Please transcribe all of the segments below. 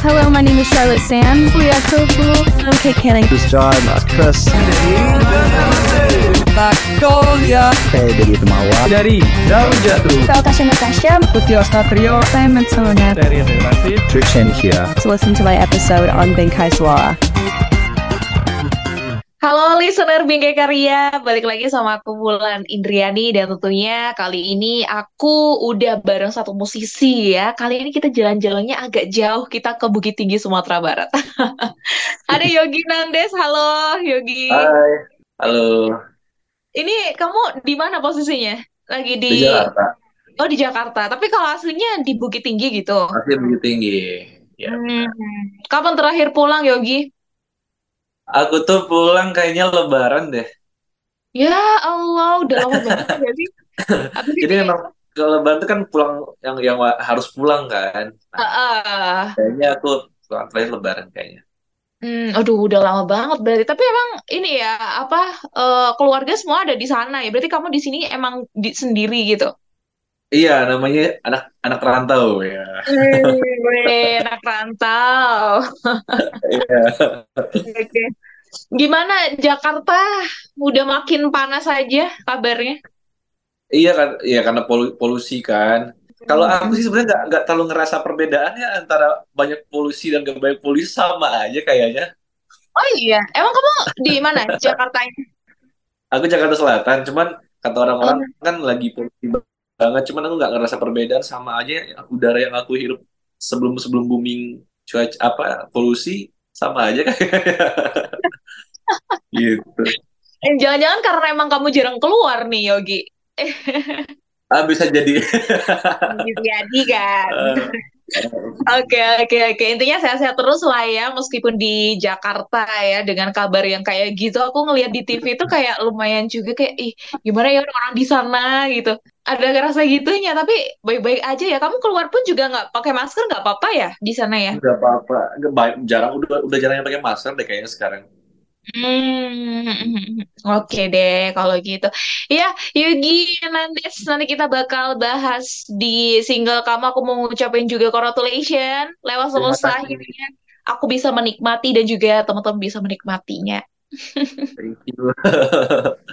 Hello, my name is Charlotte Sands. Leah Tofu. I'm Kate Canning. This is John, uh, Chris. Victoria Saya dari Temawa. dari Daun Jatuh Natasha Natasha. Putih Ostatrio Simon Sona. dari Relasi Trishan here. To listen to my episode on Bengkai Suara. Halo listener Bingkai Karya, balik lagi sama aku Bulan Indriani dan tentunya kali ini aku udah bareng satu musisi ya. Kali ini kita jalan-jalannya agak jauh, kita ke Bukit Tinggi Sumatera Barat. Ada Yogi Nandes, halo Yogi. Hai, halo. Ini kamu di mana posisinya? Lagi di, Di Jakarta, Oh di Jakarta, tapi kalau aslinya di Bukit Tinggi gitu. masih begitu tinggi. Ya. Hmm. Kapan terakhir pulang Yogi? Aku tuh pulang kayaknya Lebaran deh. Ya Allah, udah lama banget ya sih. Jadi ini- memang ke Lebaran tuh kan pulang yang yang harus pulang kan. Nah, Ah, kayaknya aku pulang terakhir Lebaran kayaknya. Hmm, aduh, udah lama banget berarti. Tapi emang ini ya, apa eh, keluarga semua ada di sana ya. Berarti kamu di sini emang di, sendiri gitu. Iya, namanya anak anak rantau ya. Wih, anak rantau. Iya. Oke. Gimana Jakarta? Udah makin panas aja kabarnya. Iya kan, iya karena polu- polusi kan. Kalau aku sih sebenarnya nggak nggak terlalu ngerasa perbedaannya antara banyak polusi dan gak banyak polusi sama aja kayaknya. Oh iya, emang kamu di mana? Jakarta Aku Jakarta Selatan, cuman kata orang-orang kan lagi polusi banget, cuman aku nggak ngerasa perbedaan sama aja udara yang aku hirup sebelum sebelum booming cuaca apa polusi sama aja kayaknya. gitu. Eh, Jangan-jangan karena emang kamu jarang keluar nih, Yogi. Ah bisa jadi. Jadi kan. Eh, Oke, oke, oke. Intinya sehat-sehat terus lah ya, meskipun di Jakarta ya, dengan kabar yang kayak gitu. Aku ngeliat di TV itu kayak lumayan juga kayak, ih, gimana ya orang-orang di sana gitu. Ada ngerasa gitunya, tapi baik-baik aja ya. Kamu keluar pun juga nggak pakai masker, nggak apa-apa ya di sana ya? nggak apa-apa. Jarang udah udah jarang yang pakai masker deh kayaknya sekarang. Hmm, oke deh kalau gitu. Ya, Yugi Nandes, nanti kita bakal bahas di single kamu. Aku mau ngucapin juga congratulations lewat semesta akhirnya. Aku bisa menikmati dan juga teman-teman bisa menikmatinya. Thank you.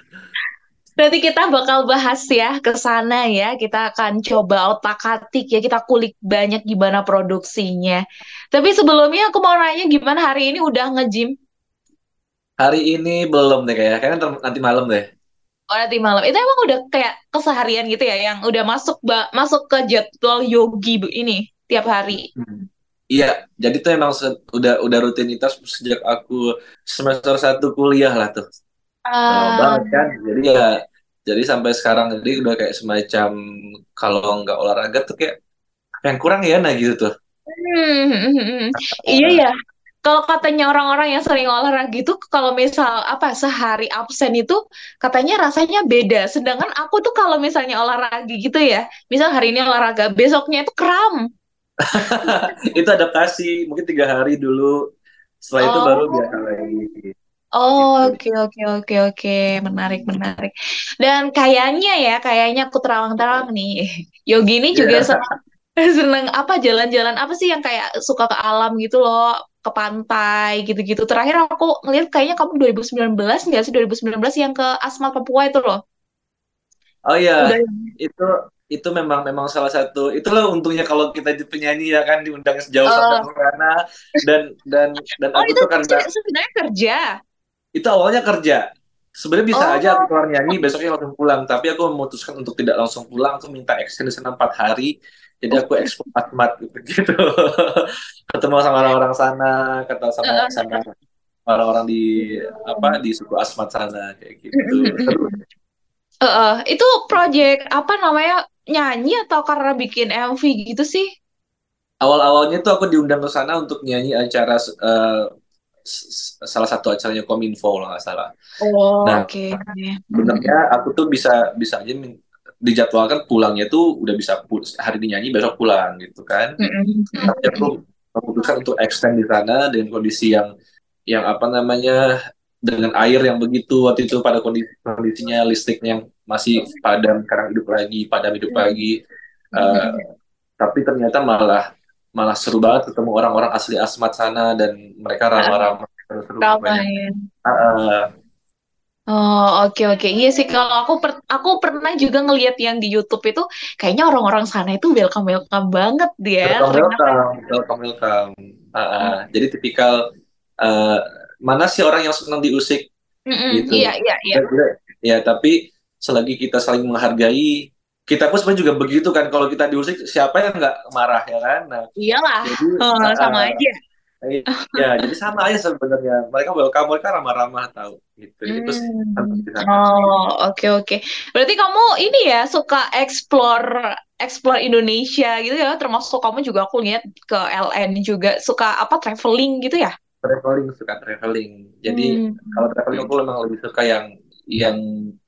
Nanti kita bakal bahas ya ke sana ya. Kita akan coba otak-atik ya. Kita kulik banyak gimana produksinya. Tapi sebelumnya aku mau nanya gimana hari ini udah nge-gym? Hari ini belum deh kayaknya, kayaknya nanti malam deh. Oh, nanti malam. Itu emang udah kayak keseharian gitu ya, yang udah masuk ba- masuk ke jadwal yogi bu ini tiap hari. Hmm. Iya, jadi tuh emang udah udah rutinitas sejak aku semester satu kuliah lah tuh. Lama Ah, banget kan. Jadi ya jadi sampai sekarang jadi udah kayak semacam kalau nggak olahraga tuh kayak apa yang kurang ya nah gitu tuh. hmm, Iya ya. Kalau katanya orang-orang yang sering olahraga itu, kalau misal apa sehari absen itu katanya rasanya beda. Sedangkan aku tuh kalau misalnya olahraga gitu ya, misal hari ini olahraga, besoknya itu kram. Itu adaptasi mungkin tiga hari dulu. Setelah itu baru Oh. biasa lagi. Oh, Gitu. oke, oke, oke, oke. Menarik, menarik. Dan kayaknya ya, kayaknya aku terang-terang nih. Yogi ini juga Iya. senang, senang apa, jalan-jalan apa sih yang kayak suka ke alam gitu loh, ke pantai gitu-gitu. Terakhir aku ngeliat kayaknya kamu 2019 nggak sih? 2019 yang ke Asmat Papua itu loh. Oh iya, Udah. itu itu memang memang salah satu itulah untungnya kalau kita jadi penyanyi ya kan diundang sejauh Oh. sampai ke sana dan dan dan Oh, aku itu tuh karena se- sebenarnya kerja. Itu awalnya kerja sebenarnya bisa Oh. aja aku keluar nyanyi besoknya langsung pulang tapi aku memutuskan untuk tidak langsung pulang aku minta sana empat hari jadi aku ekspor Asmat gitu, gitu. ketemu sama orang-orang sana ketemu sama Heeh. sama orang-orang di apa di suku Asmat sana kayak gitu. Eh, eh, itu project apa namanya? Nyanyi atau karena bikin MV gitu sih? awal-awalnya tuh aku diundang ke sana untuk nyanyi acara s- salah satu acaranya Kominfo kalau nggak salah. Oh, Nah, oke. sebenarnya aku tuh bisa bisa aja dijadwalkan pulangnya tuh udah bisa hari ini nyanyi besok pulang gitu kan. Mm-mm. tapi aku memutuskan untuk extend di sana dengan kondisi yang yang apa namanya dengan air yang begitu. Waktu itu pada kondisi kondisinya listriknya yang masih padam sekarang hidup lagi padam hidup lagi. Eh, tapi ternyata malah malah seru banget ketemu orang-orang asli Asmat sana dan mereka ramah-ramah Ramai. Ah, Oh, oke oke. Iya sih kalau aku per- aku pernah juga ngelihat yang di YouTube itu kayaknya orang-orang sana itu welcome welcome banget dia. welcome welcome welcome welcome Ah, ah. jadi tipikal eh, mana sih orang yang senang diusik Mm-mm, gitu iya iya iya. ya tapi selagi kita saling menghargai kita pun sebenarnya juga begitu kan kalau kita diusik siapa yang nggak marah ya kan nah Iyalah. jadi Oh, ah, sama ah. aja. ya jadi sama aja sebenarnya mereka welcome mereka ramah-ramah tahu gitu terus Hmm. sana. Oh, oke oke. Berarti kamu ini ya suka explore explore Indonesia gitu ya, termasuk kamu juga aku lihat ke LN juga suka apa traveling gitu ya? traveling suka traveling jadi Hmm. kalau traveling aku memang lebih suka yang yang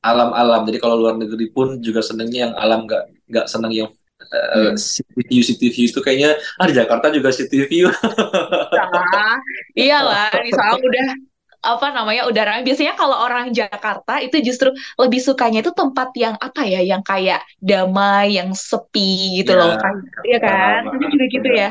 alam-alam jadi kalau luar negeri pun juga senengnya yang alam nggak nggak seneng yang uh, Hmm. city view city view itu kayaknya ah di Jakarta juga city view Nah, iyalah, sana udah apa namanya udara. Biasanya kalau orang Jakarta itu justru lebih sukanya itu tempat yang apa ya, yang kayak damai, yang sepi gitu Ya, loh, kan? Iya kan? sama. Itu juga gitu ya.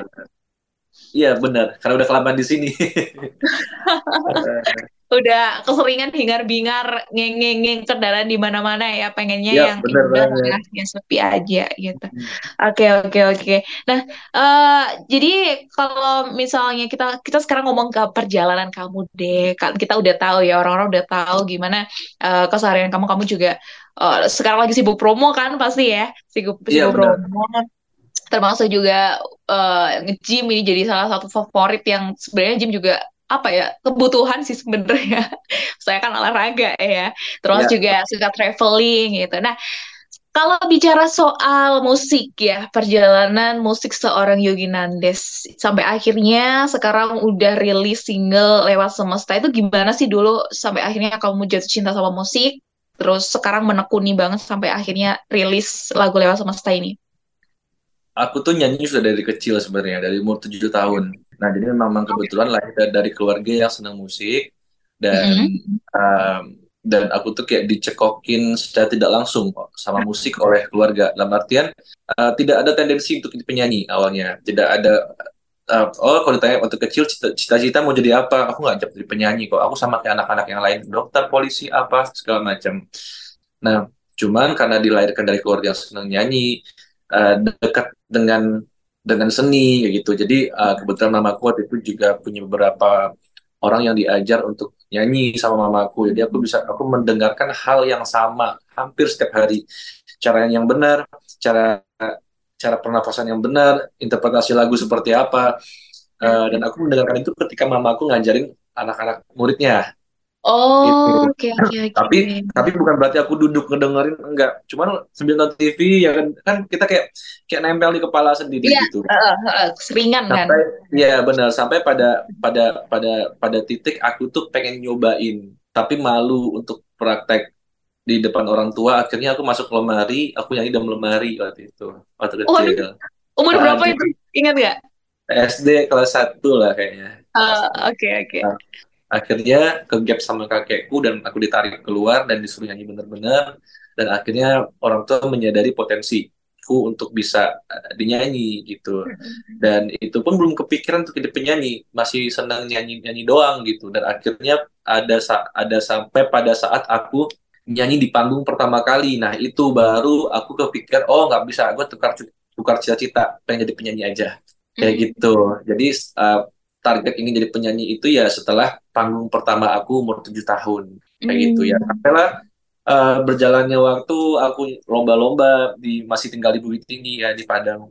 Iya benar, karena udah kelamaan di sini. Udah keseringan hingar-bingar, ngeng-ngeng kendaraan di mana-mana ya, pengennya Iya, yang lah, yang sepi aja gitu. Hmm. Oke, oke, oke. Nah, eh, jadi kalau misalnya kita kita sekarang ngomong ke perjalanan kamu deh, Kan kita udah tahu ya orang-orang udah tahu gimana eh, keseharian kamu. Kamu juga eh, sekarang lagi sibuk promo kan pasti ya, sibuk Iya, sibuk benar. promo. Termasuk juga eh, nge-gym ini jadi salah satu favorit yang sebenarnya gym juga apa ya kebutuhan sih sebenarnya. Saya kan olahraga ya. Terus Iya. juga suka traveling gitu. Nah, kalau bicara soal musik ya, perjalanan musik seorang Yogi Nandes sampai akhirnya sekarang udah rilis single lewat Semesta itu gimana sih dulu sampai akhirnya kamu jatuh cinta sama musik, terus sekarang menekuni banget sampai akhirnya rilis lagu lewat Semesta ini. Aku tuh nyanyi sudah dari kecil sebenarnya, dari umur 7 tahun. Nah, jadi memang kebetulan lahir dari- keluarga yang senang musik dan um, dan aku tuh kayak dicekokin secara tidak langsung sama musik oleh keluarga. Dalam artian uh, tidak ada tendensi untuk jadi penyanyi awalnya. Tidak ada uh, oh kalau ditanya waktu kecil cita- cita-cita mau jadi apa? Aku nggak jadi penyanyi kok. Aku sama kayak anak-anak yang lain, dokter, polisi, apa segala macam. Nah, cuman karena dilahirkan dari keluarga yang senang nyanyi, uh, dekat dengan dengan seni kayak gitu. Jadi uh, kebetulan mamaku waktu itu juga punya beberapa orang yang diajar untuk nyanyi sama mamaku. Jadi aku bisa aku mendengarkan hal yang sama hampir setiap hari. Cara yang benar, cara cara pernafasan yang benar, interpretasi lagu seperti apa. Uh, dan aku mendengarkan itu ketika mamaku ngajarin anak-anak muridnya. Oh, oke oke oke. Tapi tapi bukan berarti aku duduk ngedengerin enggak. Cuman sambil nonton TV ya kan kan kita kayak kayak nempel di kepala sendiri Iya, gitu. Heeh, heeh, keseringan kan. Sampai ya benar sampai pada pada pada pada titik aku tuh pengen nyobain tapi malu untuk praktek di depan orang tua. Akhirnya aku masuk lemari, aku nyanyi dalam lemari waktu itu waktu Waduh. kecil. Umur Nah, berapa jadi- itu? Ingat nggak? SD kelas 1 lah kayaknya. Eh, Oke oke. Akhirnya ke gap sama kakekku dan aku ditarik keluar dan disuruh nyanyi bener-bener. Dan akhirnya orang tua menyadari potensiku untuk bisa uh, dinyanyi gitu. Dan itu pun belum kepikiran untuk jadi penyanyi. Masih senang nyanyi nyanyi doang gitu. Dan akhirnya ada sa- ada sampai pada saat aku nyanyi di panggung pertama kali. Nah itu baru aku kepikir oh nggak bisa. Gue tukar tukar cita-cita. Pengen jadi penyanyi aja. Kayak Hmm. gitu. Jadi uh, target ingin jadi penyanyi itu ya setelah panggung pertama aku umur tujuh tahun. Kayak gitu ya. Hmm. sampailah uh, berjalannya waktu aku lomba-lomba di masih tinggal di Bukit Tinggi ya di Padang.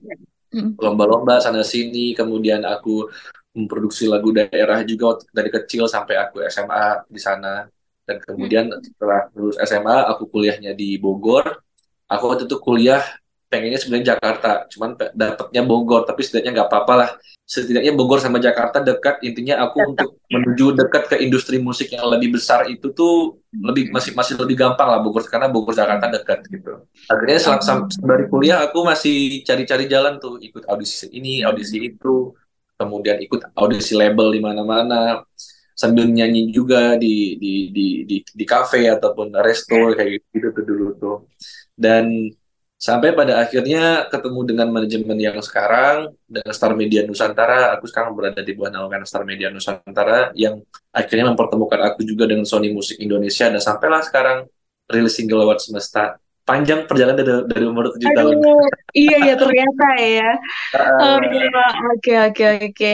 Hmm. lomba-lomba sana sini kemudian aku memproduksi lagu daerah juga dari kecil sampai aku SMA di sana. Dan kemudian setelah lulus SMA aku kuliahnya di Bogor. Aku waktu itu kuliah pengennya sebenarnya Jakarta cuman dapetnya Bogor tapi setidaknya nggak apa-apa lah. Setidaknya Bogor sama Jakarta dekat intinya aku Dekat, untuk menuju dekat ke industri musik yang lebih besar itu tuh lebih masih masih lebih gampang lah Bogor karena Bogor Jakarta dekat gitu. Akhirnya selang sam- sembari kuliah aku masih cari-cari jalan tuh ikut audisi ini audisi itu kemudian ikut audisi label di mana-mana sambil nyanyi juga di di di di di kafe ataupun resto kayak gitu tuh dulu tuh. Dan Sampai pada akhirnya ketemu dengan manajemen yang sekarang, dengan Star Media Nusantara. Aku sekarang berada di bawah naungan Star Media Nusantara yang akhirnya mempertemukan aku juga dengan Sony Musik Indonesia. Dan sampailah sekarang rilis single lewat semesta. Panjang perjalanan dari, dari umur 7 tahun. Iya ya ternyata ya. Ah, Oke, oke, oke.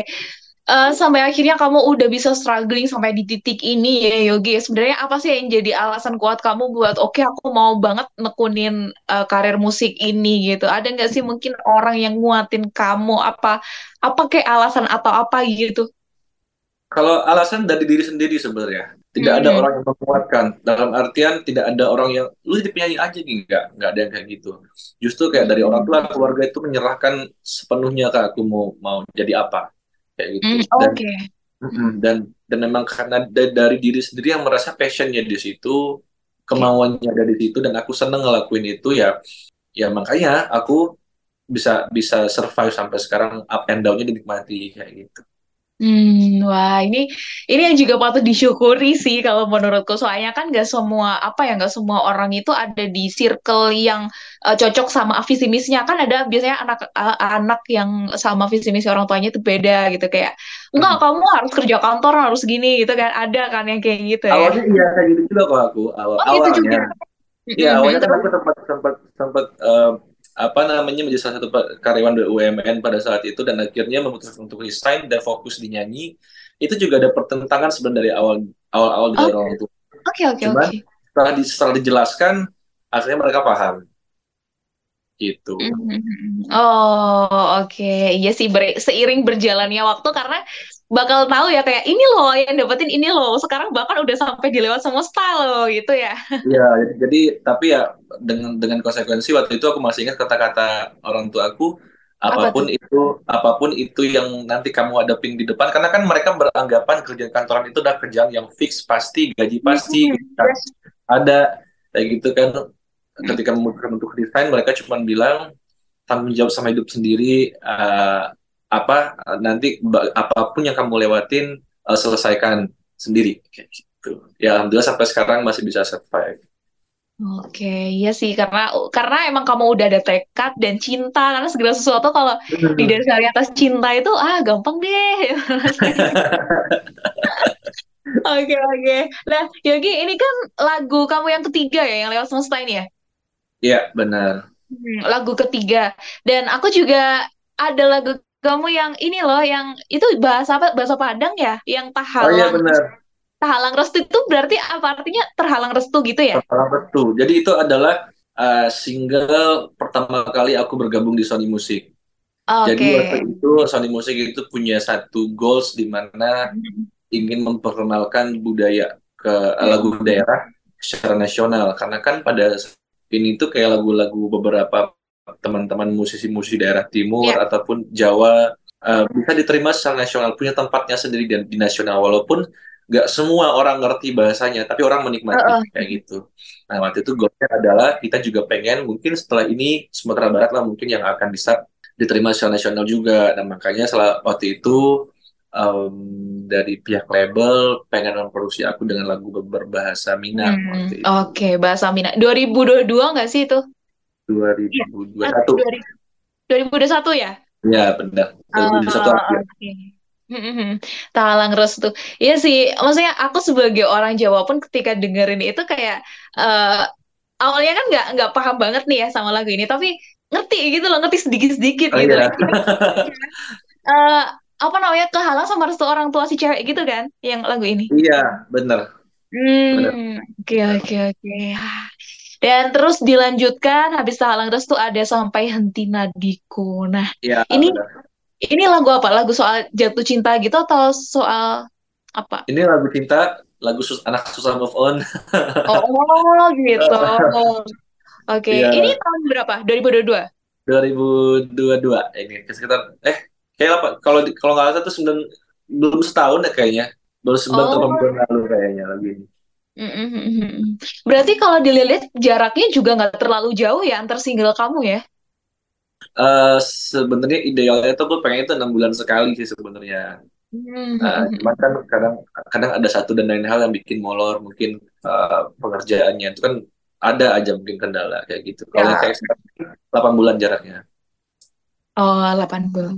Eh, sampai akhirnya kamu udah bisa struggling sampai di titik ini ya Yogi. Sebenarnya apa sih yang jadi alasan kuat kamu buat oke aku mau banget nekunin eh, karir musik ini gitu. Ada nggak sih mungkin orang yang nguatin kamu apa apa kayak alasan atau apa gitu? Kalau alasan dari diri sendiri sebenarnya, tidak ada Hmm. orang yang menguatkan. Dalam artian tidak ada orang yang lu jadi penyanyi aja nih, enggak, enggak ada yang kayak gitu. Justru kayak dari orang tua, keluarga itu menyerahkan sepenuhnya ke aku mau mau jadi apa, kayak gitu. Hmm, Dan oke. mm-mm, dan dan memang karena da- dari diri sendiri yang merasa passionnya di situ, kemauannya ada di situ, dan aku seneng ngelakuin itu ya, ya makanya aku bisa bisa survive sampai sekarang up and down-nya dinikmati kayak gitu. Hmm, wah ini ini yang juga patut disyukuri sih kalau menurutku. Soalnya kan nggak semua apa ya nggak semua orang itu ada di circle yang eh, cocok sama visi misinya kan ada biasanya anak eh, anak yang sama visi misi orang tuanya itu beda gitu. Kayak enggak Hmm. kamu harus kerja kantor harus gini gitu kan. Ada kan yang kayak gitu ya. Awalnya iya kayak gitu juga kok aku. Awal oh gitu awalnya. Iya, awalnya kan aku sempat sempat sempat eh, apa namanya menjadi salah satu karyawan BUMN pada saat itu dan akhirnya memutuskan untuk resign dan fokus di nyanyi. Itu juga ada pertentangan sebenarnya dari awal awal-awal oh dari orang tua. oke oke Cuman oke setelah, di, setelah dijelaskan, akhirnya mereka paham gitu. Mhm. Oh, oke. Iya sih, ber- seiring berjalannya waktu karena bakal tahu ya kayak ini loh yang dapetin ini loh. Sekarang bahkan udah sampai dilewat semesta loh gitu ya. Iya, jadi tapi ya dengan dengan konsekuensi waktu itu aku masih ingat kata-kata orang tua aku Apa apa pun tuh? itu apa pun itu yang nanti kamu hadapin di depan karena kan mereka beranggapan kerjaan kantoran itu udah kerjaan yang fix pasti gaji pasti gitu kan. Ada kayak gitu kan ketika memutuskan untuk resign mereka cuma bilang tanggung jawab sama hidup sendiri eh, apa nanti ba- apa pun yang kamu lewatin eh, selesaikan sendiri kayak gitu ya alhamdulillah sampai sekarang masih bisa survive Oke, iya sih karena karena emang kamu udah ada tekad dan cinta karena segala sesuatu kalau didasari atas cinta itu ah gampang deh. Oke, oke. Nah, Yogi, ini kan lagu kamu yang ketiga ya, yang lewat semesta ini ya? Iya, benar. Hmm, lagu ketiga. Dan aku juga ada lagu kamu yang ini loh, yang itu bahasa apa? Bahasa Padang ya, yang Oh iya tahalang benar. tahalang restu itu berarti apa artinya terhalang restu gitu ya? Salah betul. Jadi itu adalah uh, single pertama kali aku bergabung di Sony Music. Jadi Oke. waktu itu Sony Music itu punya satu goals di mana ingin memperkenalkan budaya ke lagu daerah secara nasional. Karena kan pada ini tuh kayak lagu-lagu beberapa teman-teman musisi-musisi daerah timur Iya. ataupun Jawa uh, bisa diterima secara nasional, punya tempatnya sendiri dan di nasional walaupun nggak semua orang ngerti bahasanya, tapi orang menikmati Heeh. kayak gitu. Nah waktu itu goalnya adalah kita juga pengen mungkin setelah ini Sumatera Barat lah mungkin yang akan bisa diterima secara nasional juga. Dan makanya setelah waktu itu em, dari pihak label pengen memproduksi aku dengan lagu ber- berbahasa Minang Hmm, oke, bahasa Minang. 2022 nggak sih itu? Iya. 2021. 2021 ya? Ya benar. 2021 Oh, akhir. oke. Hmm, Tahalang restu. Iya sih, maksudnya aku sebagai orang Jawa pun ketika dengerin itu kayak eh, awalnya kan nggak nggak paham banget nih ya sama lagu ini, tapi ngerti gitu loh, ngerti sedikit-sedikit Oh gitu. iya. Eh, apa namanya kehalang sama restu orang tua si cewek gitu kan, yang lagu ini. Iya, benar. Benar. Hmm, oke oke oke. Dan terus dilanjutkan habis tahalang restu ada sampai henti nadiku. Nah, Iya, ini benar. ini lagu apa? Lagu soal jatuh cinta gitu atau soal apa? Ini lagu cinta, lagu sus anak susah move on. Oh, gitu. Oke, Iya. ini tahun berapa? 2022. 2022 ini sekitar eh kayak apa kalau kalau nggak salah tuh sembilan belum setahun ya kayaknya baru sembilan atau Oh. delapan bulan lalu kayaknya lagu ini Mm-mm. Berarti kalau dilihat jaraknya juga nggak terlalu jauh ya antar single kamu ya? Eh sebenarnya idealnya tuh gue pengen itu enam bulan sekali sih sebenarnya Nah, Mm-mm. cuman kan kadang kadang ada satu dan lain hal yang bikin molor mungkin eh, pengerjaannya itu kan ada aja mungkin kendala kayak gitu. Kalau Ya. kayak sekarang 8 bulan jaraknya. Oh, 8 bulan.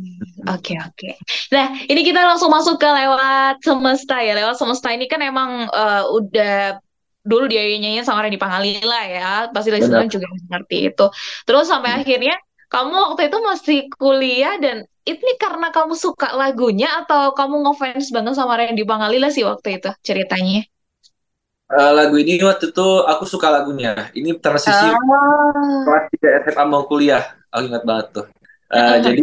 Oke, oke. Nah, ini kita langsung masuk ke lewat semesta ya. Lewat semesta ini kan emang eh, udah dulu dia nyanyiin sama Randy Pangalila ya. Pasti listener juga ngerti itu. Terus sampai akhirnya kamu waktu itu masih kuliah dan ini karena kamu suka lagunya atau kamu ngefans banget sama Randy Pangalila sih waktu itu ceritanya? Eh, lagu ini waktu itu aku suka lagunya. Ini transisi Ah. kelas 3 SMA mau kuliah. Aku ingat banget tuh. Eh, jadi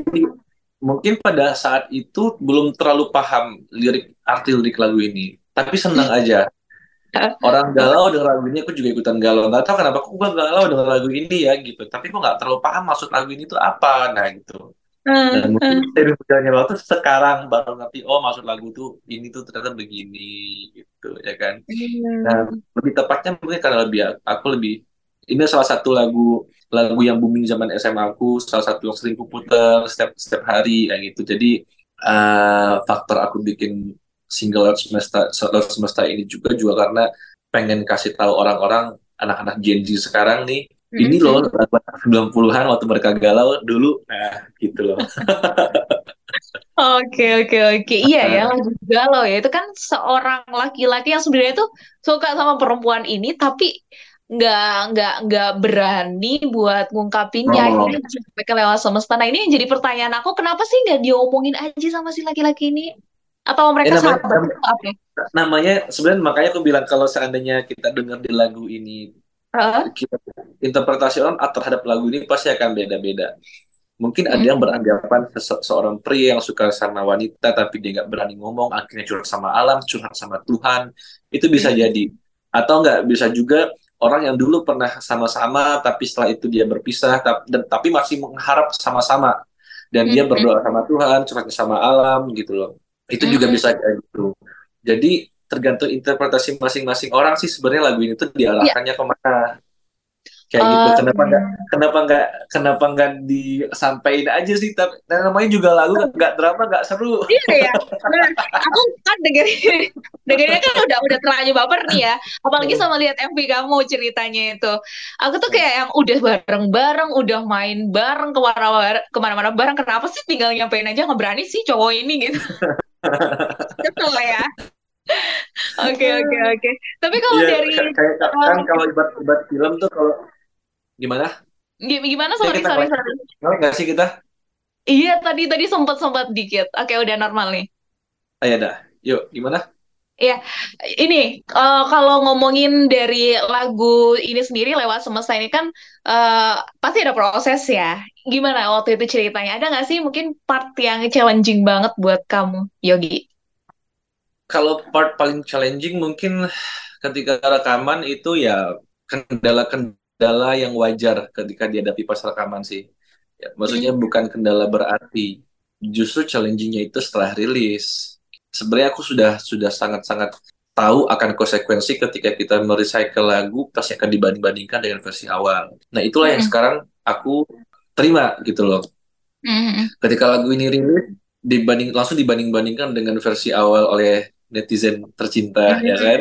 mungkin pada saat itu belum terlalu paham lirik arti lirik lagu ini, tapi senang aja. Orang galau dengan lagu ini, aku juga ikutan galau. Nggak tahu kenapa aku galau dengan lagu ini ya gitu. Tapi aku nggak terlalu paham maksud lagu ini tuh apa. Nah gitu. Dan mungkin dari berjalannya waktu sekarang baru ngerti, oh maksud lagu tuh ini tuh ternyata begini gitu ya kan. Nah, lebih tepatnya mungkin karena lebih aku lebih ini salah satu lagu lagu yang booming zaman SMA aku, salah satu yang sering ku puter setiap setiap hari kayak gitu. Jadi eh, faktor aku bikin single Laut Semesta Laut Semesta ini juga juga karena pengen kasih tahu orang-orang anak-anak Gen Z sekarang nih ini loh lagu 90-an waktu mereka galau dulu. Nah gitu loh. Oke oke oke. Iya ya lagu galau ya. Itu kan seorang laki-laki yang sebenarnya tuh suka sama perempuan ini tapi nggak nggak nggak berani buat ngungkapinnya Oh. akhirnya sampai ke lewat semesta. Nah ini yang jadi pertanyaan aku kenapa sih nggak diomongin aja sama si laki-laki ini? Atau mereka Eh, namanya- sahabat atau apa? ya? Namanya sebenarnya makanya aku bilang kalau seandainya kita dengar di lagu ini Heeh. kita- interpretasi orang terhadap lagu ini pasti akan beda-beda. Mungkin ada yang beranggapan sese- seorang pria yang suka sama wanita tapi dia nggak berani ngomong, akhirnya curhat sama alam, curhat sama Tuhan, itu bisa jadi. Atau nggak bisa juga orang yang dulu pernah sama-sama tapi setelah itu dia berpisah dan tapi masih mengharap sama-sama dan dia Mhm. berdoa sama Tuhan, curhat sama alam gitu loh. Itu juga Mhm. bisa gitu. Jadi tergantung interpretasi masing-masing orang sih sebenarnya lagu ini tuh diarahkannya ke mana kayak gitu Oh, kenapa nggak kenapa nggak kenapa nggak disampaikan aja sih tapi namanya juga lagu nggak drama nggak seru Iya ya. Nah, aku kan dengerin dengerinnya kan udah udah terlanjur baper nih ya. Apalagi sama lihat MV kamu ceritanya itu. Aku tuh kayak yang udah bareng-bareng, udah main bareng ke mana ke mana-mana bareng. Kenapa sih tinggal nyampein aja nggak berani sih cowok ini gitu. Betul ya. Oke oke oke. Tapi kalau Iya, dari kayak kayak- kan kalau ibarat ibarat film tuh kalau gimana gi- gimana Ya, sorry sorry sorry. Ngerti nggak sih kita Iya tadi tadi sempat sempat dikit. Oke udah normal nih. ayo dah yuk gimana Ini eh, kalau ngomongin dari lagu ini sendiri lewat semesta ini kan eh, pasti ada proses ya. Gimana waktu itu ceritanya? Ada nggak sih mungkin part yang challenging banget buat kamu, Yogi? kalau part paling challenging mungkin ketika rekaman itu ya kendala-kendala yang wajar ketika dihadapi pas rekaman sih. Ya, maksudnya bukan kendala berarti. Justru challengingnya itu setelah rilis. Sebenarnya aku sudah sudah sangat-sangat tahu akan konsekuensi ketika kita merecycle lagu pasti akan dibanding-bandingkan dengan versi awal. Nah itulah yang Mm. sekarang aku terima gitu loh. Mhm. Ketika lagu ini rilis dibanding langsung dibanding-bandingkan dengan versi awal oleh netizen tercinta ya kan.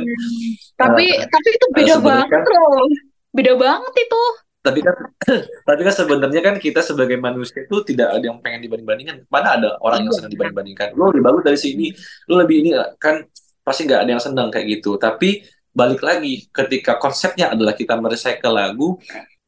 Tapi tapi itu beda sebenarnya banget loh. Beda banget itu. Tapi kan tapi kan sebenarnya kan kita sebagai manusia itu tidak ada yang pengen dibanding-bandingkan. Mana ada orang yang Iya. senang dibanding-bandingkan. Lu lebih bagus dari sini, lu lebih ini kan pasti nggak ada yang senang kayak gitu. Tapi balik lagi ketika konsepnya adalah kita merecycle lagu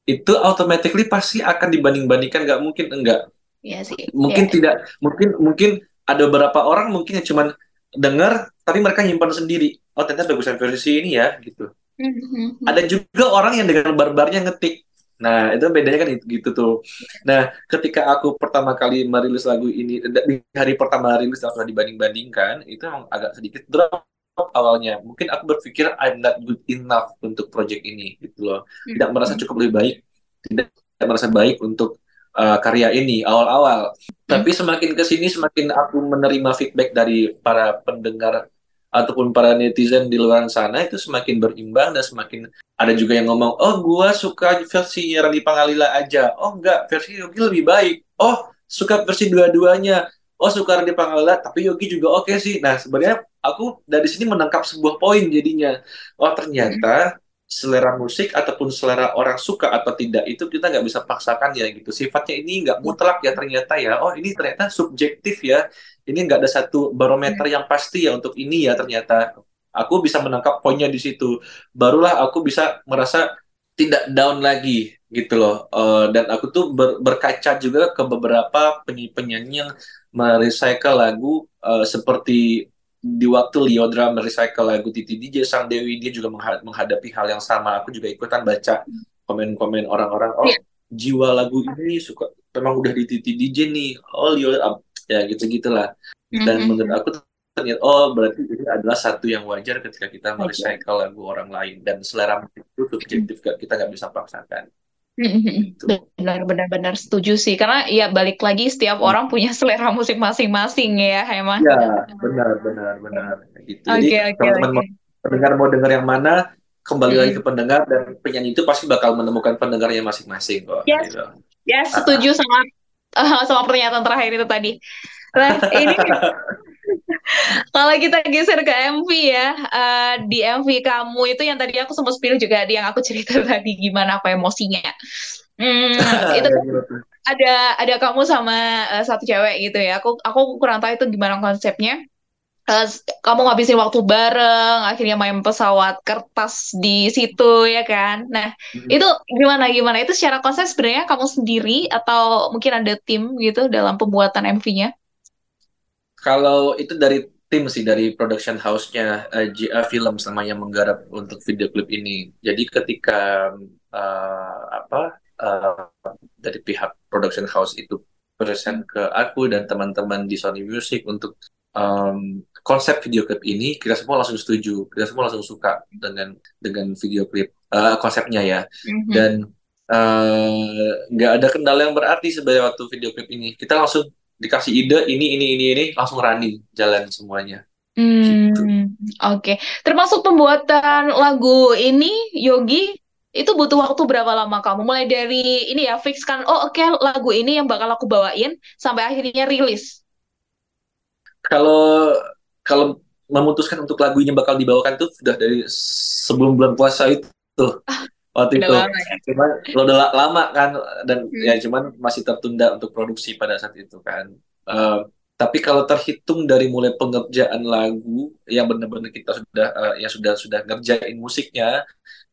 itu automatically pasti akan dibanding-bandingkan nggak mungkin enggak Iya sih. mungkin Iya. tidak mungkin mungkin ada beberapa orang mungkin yang cuman dengar tapi mereka nyimpan sendiri oh ternyata bagusan versi ini ya gitu Mhm. ada juga orang yang dengan barbarnya ngetik. Nah itu bedanya kan itu gitu tuh. Nah ketika aku pertama kali merilis lagu ini di hari pertama rilis langsung dibanding-bandingkan itu emang agak sedikit drop awalnya. Mungkin aku berpikir I'm not good enough untuk project ini gitu loh. Tidak merasa cukup lebih baik tidak, tidak merasa baik untuk uh, karya ini awal-awal. Tapi semakin ke sini semakin aku menerima feedback dari para pendengar ataupun para netizen di luar sana itu semakin berimbang dan semakin ada juga yang ngomong oh gua suka versi Randy Pangalila aja. Oh enggak versi Yogi lebih baik. Oh suka versi dua-duanya. Oh suka Randy Pangalila tapi Yogi juga oke sih. Nah sebenarnya aku dari sini menangkap sebuah poin jadinya. Oh ternyata selera musik ataupun selera orang suka atau tidak itu kita nggak bisa paksakan ya gitu. Sifatnya ini nggak mutlak ya ternyata ya. Oh ini ternyata subjektif ya ini nggak ada satu barometer yang pasti ya untuk ini ya ternyata. Aku bisa menangkap poinnya di situ. Barulah aku bisa merasa tidak down lagi gitu loh. Eh, dan aku tuh ber- berkaca juga ke beberapa penyanyi-penyanyi yang merecycle lagu eh, seperti di waktu Liodra merecycle lagu Titi DJ Sang Dewi dia juga mengha- menghadapi hal yang sama. Aku juga ikutan baca komen-komen orang-orang oh Iya. jiwa lagu ini suka memang udah di Titi DJ nih. Oh Leo ya gitu gitulah dan Mhm. menurut aku ternyata oh berarti ini adalah satu yang wajar ketika kita merecycle lagu orang lain dan selera musik itu subjektif gak- kita nggak bisa paksakan Mhm. Gitu. Benar, benar, benar setuju sih. Karena ya balik lagi setiap Hmm. orang punya selera musik masing-masing ya, emang. ya benar benar gitu jadi Oke, oke, teman-teman oke. mau pendengar mau dengar yang mana kembali lagi Mhm. ke pendengar dan penyanyi itu pasti bakal menemukan pendengarnya masing-masing kok Yes. gitu. Ya, setuju sama eh, sama pernyataan terakhir itu tadi. Nah, ini kalau kita geser ke MV ya, eh, di MV kamu itu yang tadi aku sempat spill juga yang aku cerita tadi gimana apa emosinya. Hmm, itu Ya, kan gitu. ada ada kamu sama eh, satu cewek gitu ya. Aku aku kurang tahu itu gimana konsepnya. Eh, kamu ngabisin waktu bareng, akhirnya main pesawat kertas di situ ya kan. Nah, Mhm. itu gimana gimana? Itu secara konsep sebenarnya kamu sendiri atau mungkin ada tim gitu dalam pembuatan MV-nya? Kalau itu dari tim sih dari production house-nya eh, JA Film sama yang menggarap untuk video klip ini. Jadi ketika eh, apa eh, dari pihak production house itu present ke aku dan teman-teman di Sony Music untuk em, konsep video klip ini, kita semua langsung setuju, kita semua langsung suka dengan dengan video klip eh, konsepnya ya. Mhm. Dan eh, nggak ada kendala yang berarti sebenarnya waktu video klip ini. Kita langsung dikasih ide ini ini ini ini langsung running jalan semuanya gitu. Hmm, oke. Termasuk pembuatan lagu ini, Yogi, itu butuh waktu berapa lama kamu? Mulai dari ini ya, fix kan, oh oke lagu ini yang bakal aku bawain, sampai akhirnya rilis. Kalau kalau memutuskan untuk lagu ini bakal dibawakan tuh sudah dari sebelum bulan puasa itu waktu Udah itu. lama ya? Cuman lo udah la- lama kan dan Hmm. ya cuman masih tertunda untuk produksi pada saat itu kan. Eh, tapi kalau terhitung dari mulai pengerjaan lagu yang benar-benar kita sudah eh, yang sudah sudah ngerjain musiknya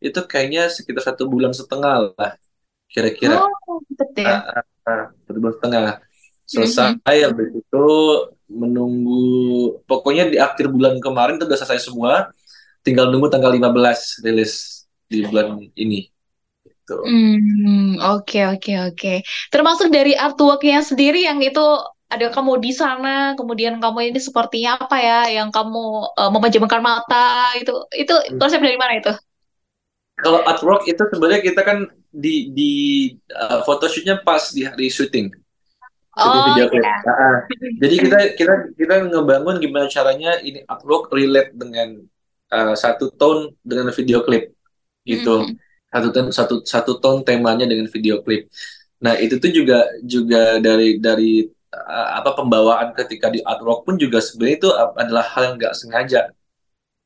itu kayaknya sekitar satu bulan setengah lah kira-kira. Oh, betul ya. Ah, ah, ah, satu bulan setengah Mhm. selesai habis itu menunggu pokoknya di akhir bulan kemarin itu udah selesai semua tinggal nunggu tanggal 15 rilis di bulan ini gitu. Hmm, oke oke oke. Termasuk dari artwork-nya sendiri yang itu ada kamu di sana, kemudian kamu ini sepertinya apa ya, yang kamu eh, memejamkan mata itu, itu Hmm. konsep dari mana itu? Kalau artwork itu sebenarnya kita kan di di uh, photoshootnya pas di hari syuting syuting Oh video klip. ya. Ah, ah. Jadi kita kita kita ngebangun gimana caranya ini artwork relate dengan uh, satu tone dengan video klip gitu. Mhm. Satu tone satu satu tone temanya dengan video klip. Nah, itu tuh juga juga dari dari uh, apa pembawaan ketika di artwork pun juga sebenarnya itu adalah hal yang nggak sengaja.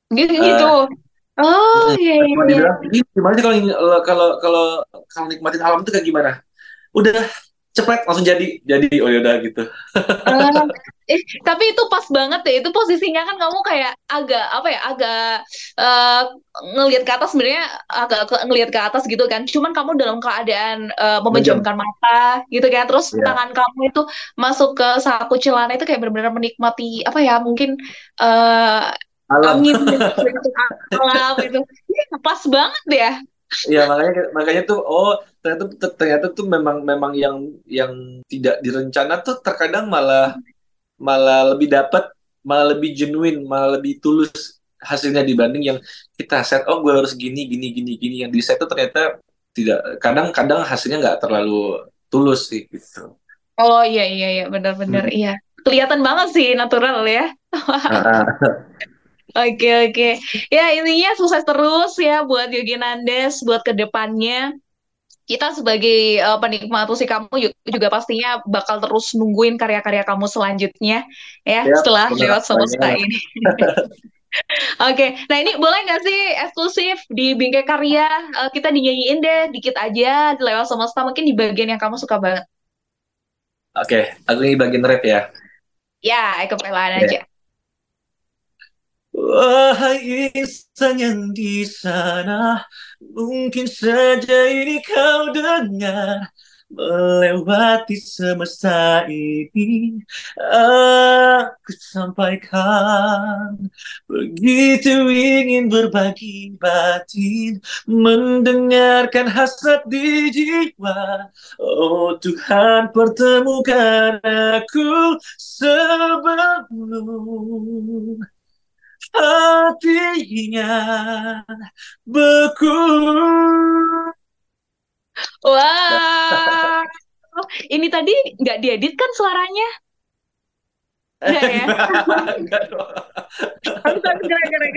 Gitu gitu. Oh mm, iya iya iya. dibilang, "Ih, gimana sih kalau kalau kalau kalau nikmatin alam itu kayak gimana? Udah cepet langsung jadi jadi oh yaudah gitu. Eh, eh, tapi itu pas banget deh. Itu posisinya kan kamu kayak agak apa ya, agak eh, ngelihat ke atas sebenarnya agak ngelihat ke atas gitu kan. Cuman kamu dalam keadaan Menjam. memejamkan mata gitu kan. Terus Ya. tangan kamu itu masuk ke saku celana itu kayak benar-benar menikmati apa ya, mungkin eh, Alam. angin alam itu. Pas banget ya. Iya makanya makanya tuh oh ternyata ternyata tuh memang memang yang yang tidak direncana tuh terkadang malah malah lebih dapat malah lebih genuine malah lebih tulus hasilnya dibanding yang kita set oh gue harus gini gini gini gini yang di set tuh ternyata tidak kadang-kadang hasilnya nggak terlalu tulus sih gitu. Oh iya iya iya benar-benar Hmm. iya. Kelihatan banget sih natural ya. Oke oke. Ya intinya sukses terus ya buat Yogi Nandes buat ke depannya. Kita sebagai eh, penikmat musik kamu ju- juga pastinya bakal terus nungguin karya-karya kamu selanjutnya ya Siap, setelah benar lewat semesta ini. Oke, nah ini boleh nggak sih eksklusif di Bingkai Karya eh, kita dinyanyiin deh dikit aja di lewat semesta mungkin di bagian yang kamu suka banget. Oke, aku ini bagian rap ya. Ya, kepelaan Oke. aja. Wahai insan yang di sana, mungkin saja ini kau dengar melewati semesta ini. Aku sampaikan begitu ingin berbagi batin, mendengarkan hasrat di jiwa. Oh Tuhan pertemukan aku sebelum hatinya beku. Wah, ini tadi nggak diedit kan suaranya? Nggak ya? Enggak gerak-gerak.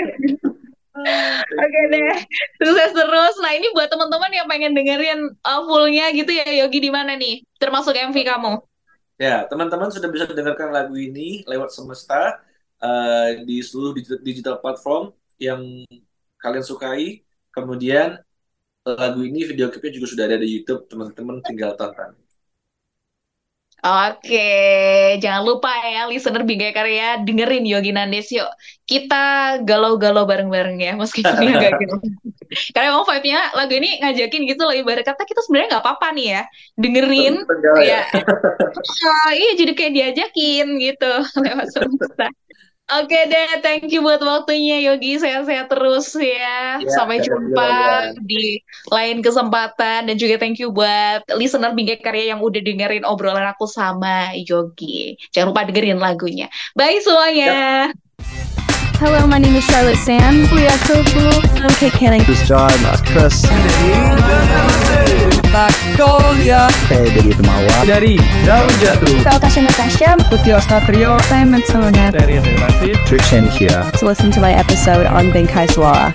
Oke deh, sukses terus. Nah ini buat teman-teman yang pengen dengerin uh, fullnya gitu ya Yogi di mana nih? Termasuk MV kamu. Ya, teman-teman sudah bisa mendengarkan lagu ini lewat Semesta eh, di seluruh digital, digital platform yang kalian sukai. Kemudian lagu ini video klipnya juga sudah ada di YouTube, teman-teman tinggal tonton. Oke, jangan lupa ya listener Bingkai Karya dengerin Yogi Nandesyo. Kita galau-galau bareng-bareng ya, meskipun ini agak gitu. Karena emang vibe-nya lagu ini ngajakin gitu loh, ibarat kata kita sebenarnya nggak apa-apa nih ya, dengerin. Ya. Ya, Ah, iya jadi kayak diajakin gitu lewat semesta. Oke deh, thank you buat waktunya Yogi. Sehat-sehat terus ya. Ya, Sampai jumpa juragan. di lain kesempatan. Dan juga thank you buat listener Bingkai Karya yang udah dengerin obrolan aku sama Yogi. Jangan lupa dengerin lagunya. Bye semuanya. Hello, my name is Charlotte Sam. We are so cool. I'm Kate Canning. This is John, Mas Chris. Magnolia Saya dari Temawa. dari Daun Jatuh. Natasha Natasha. Putih Satrio Simon Sona. dari Relatif. Trishan here. To listen to my episode on Benkai Suara.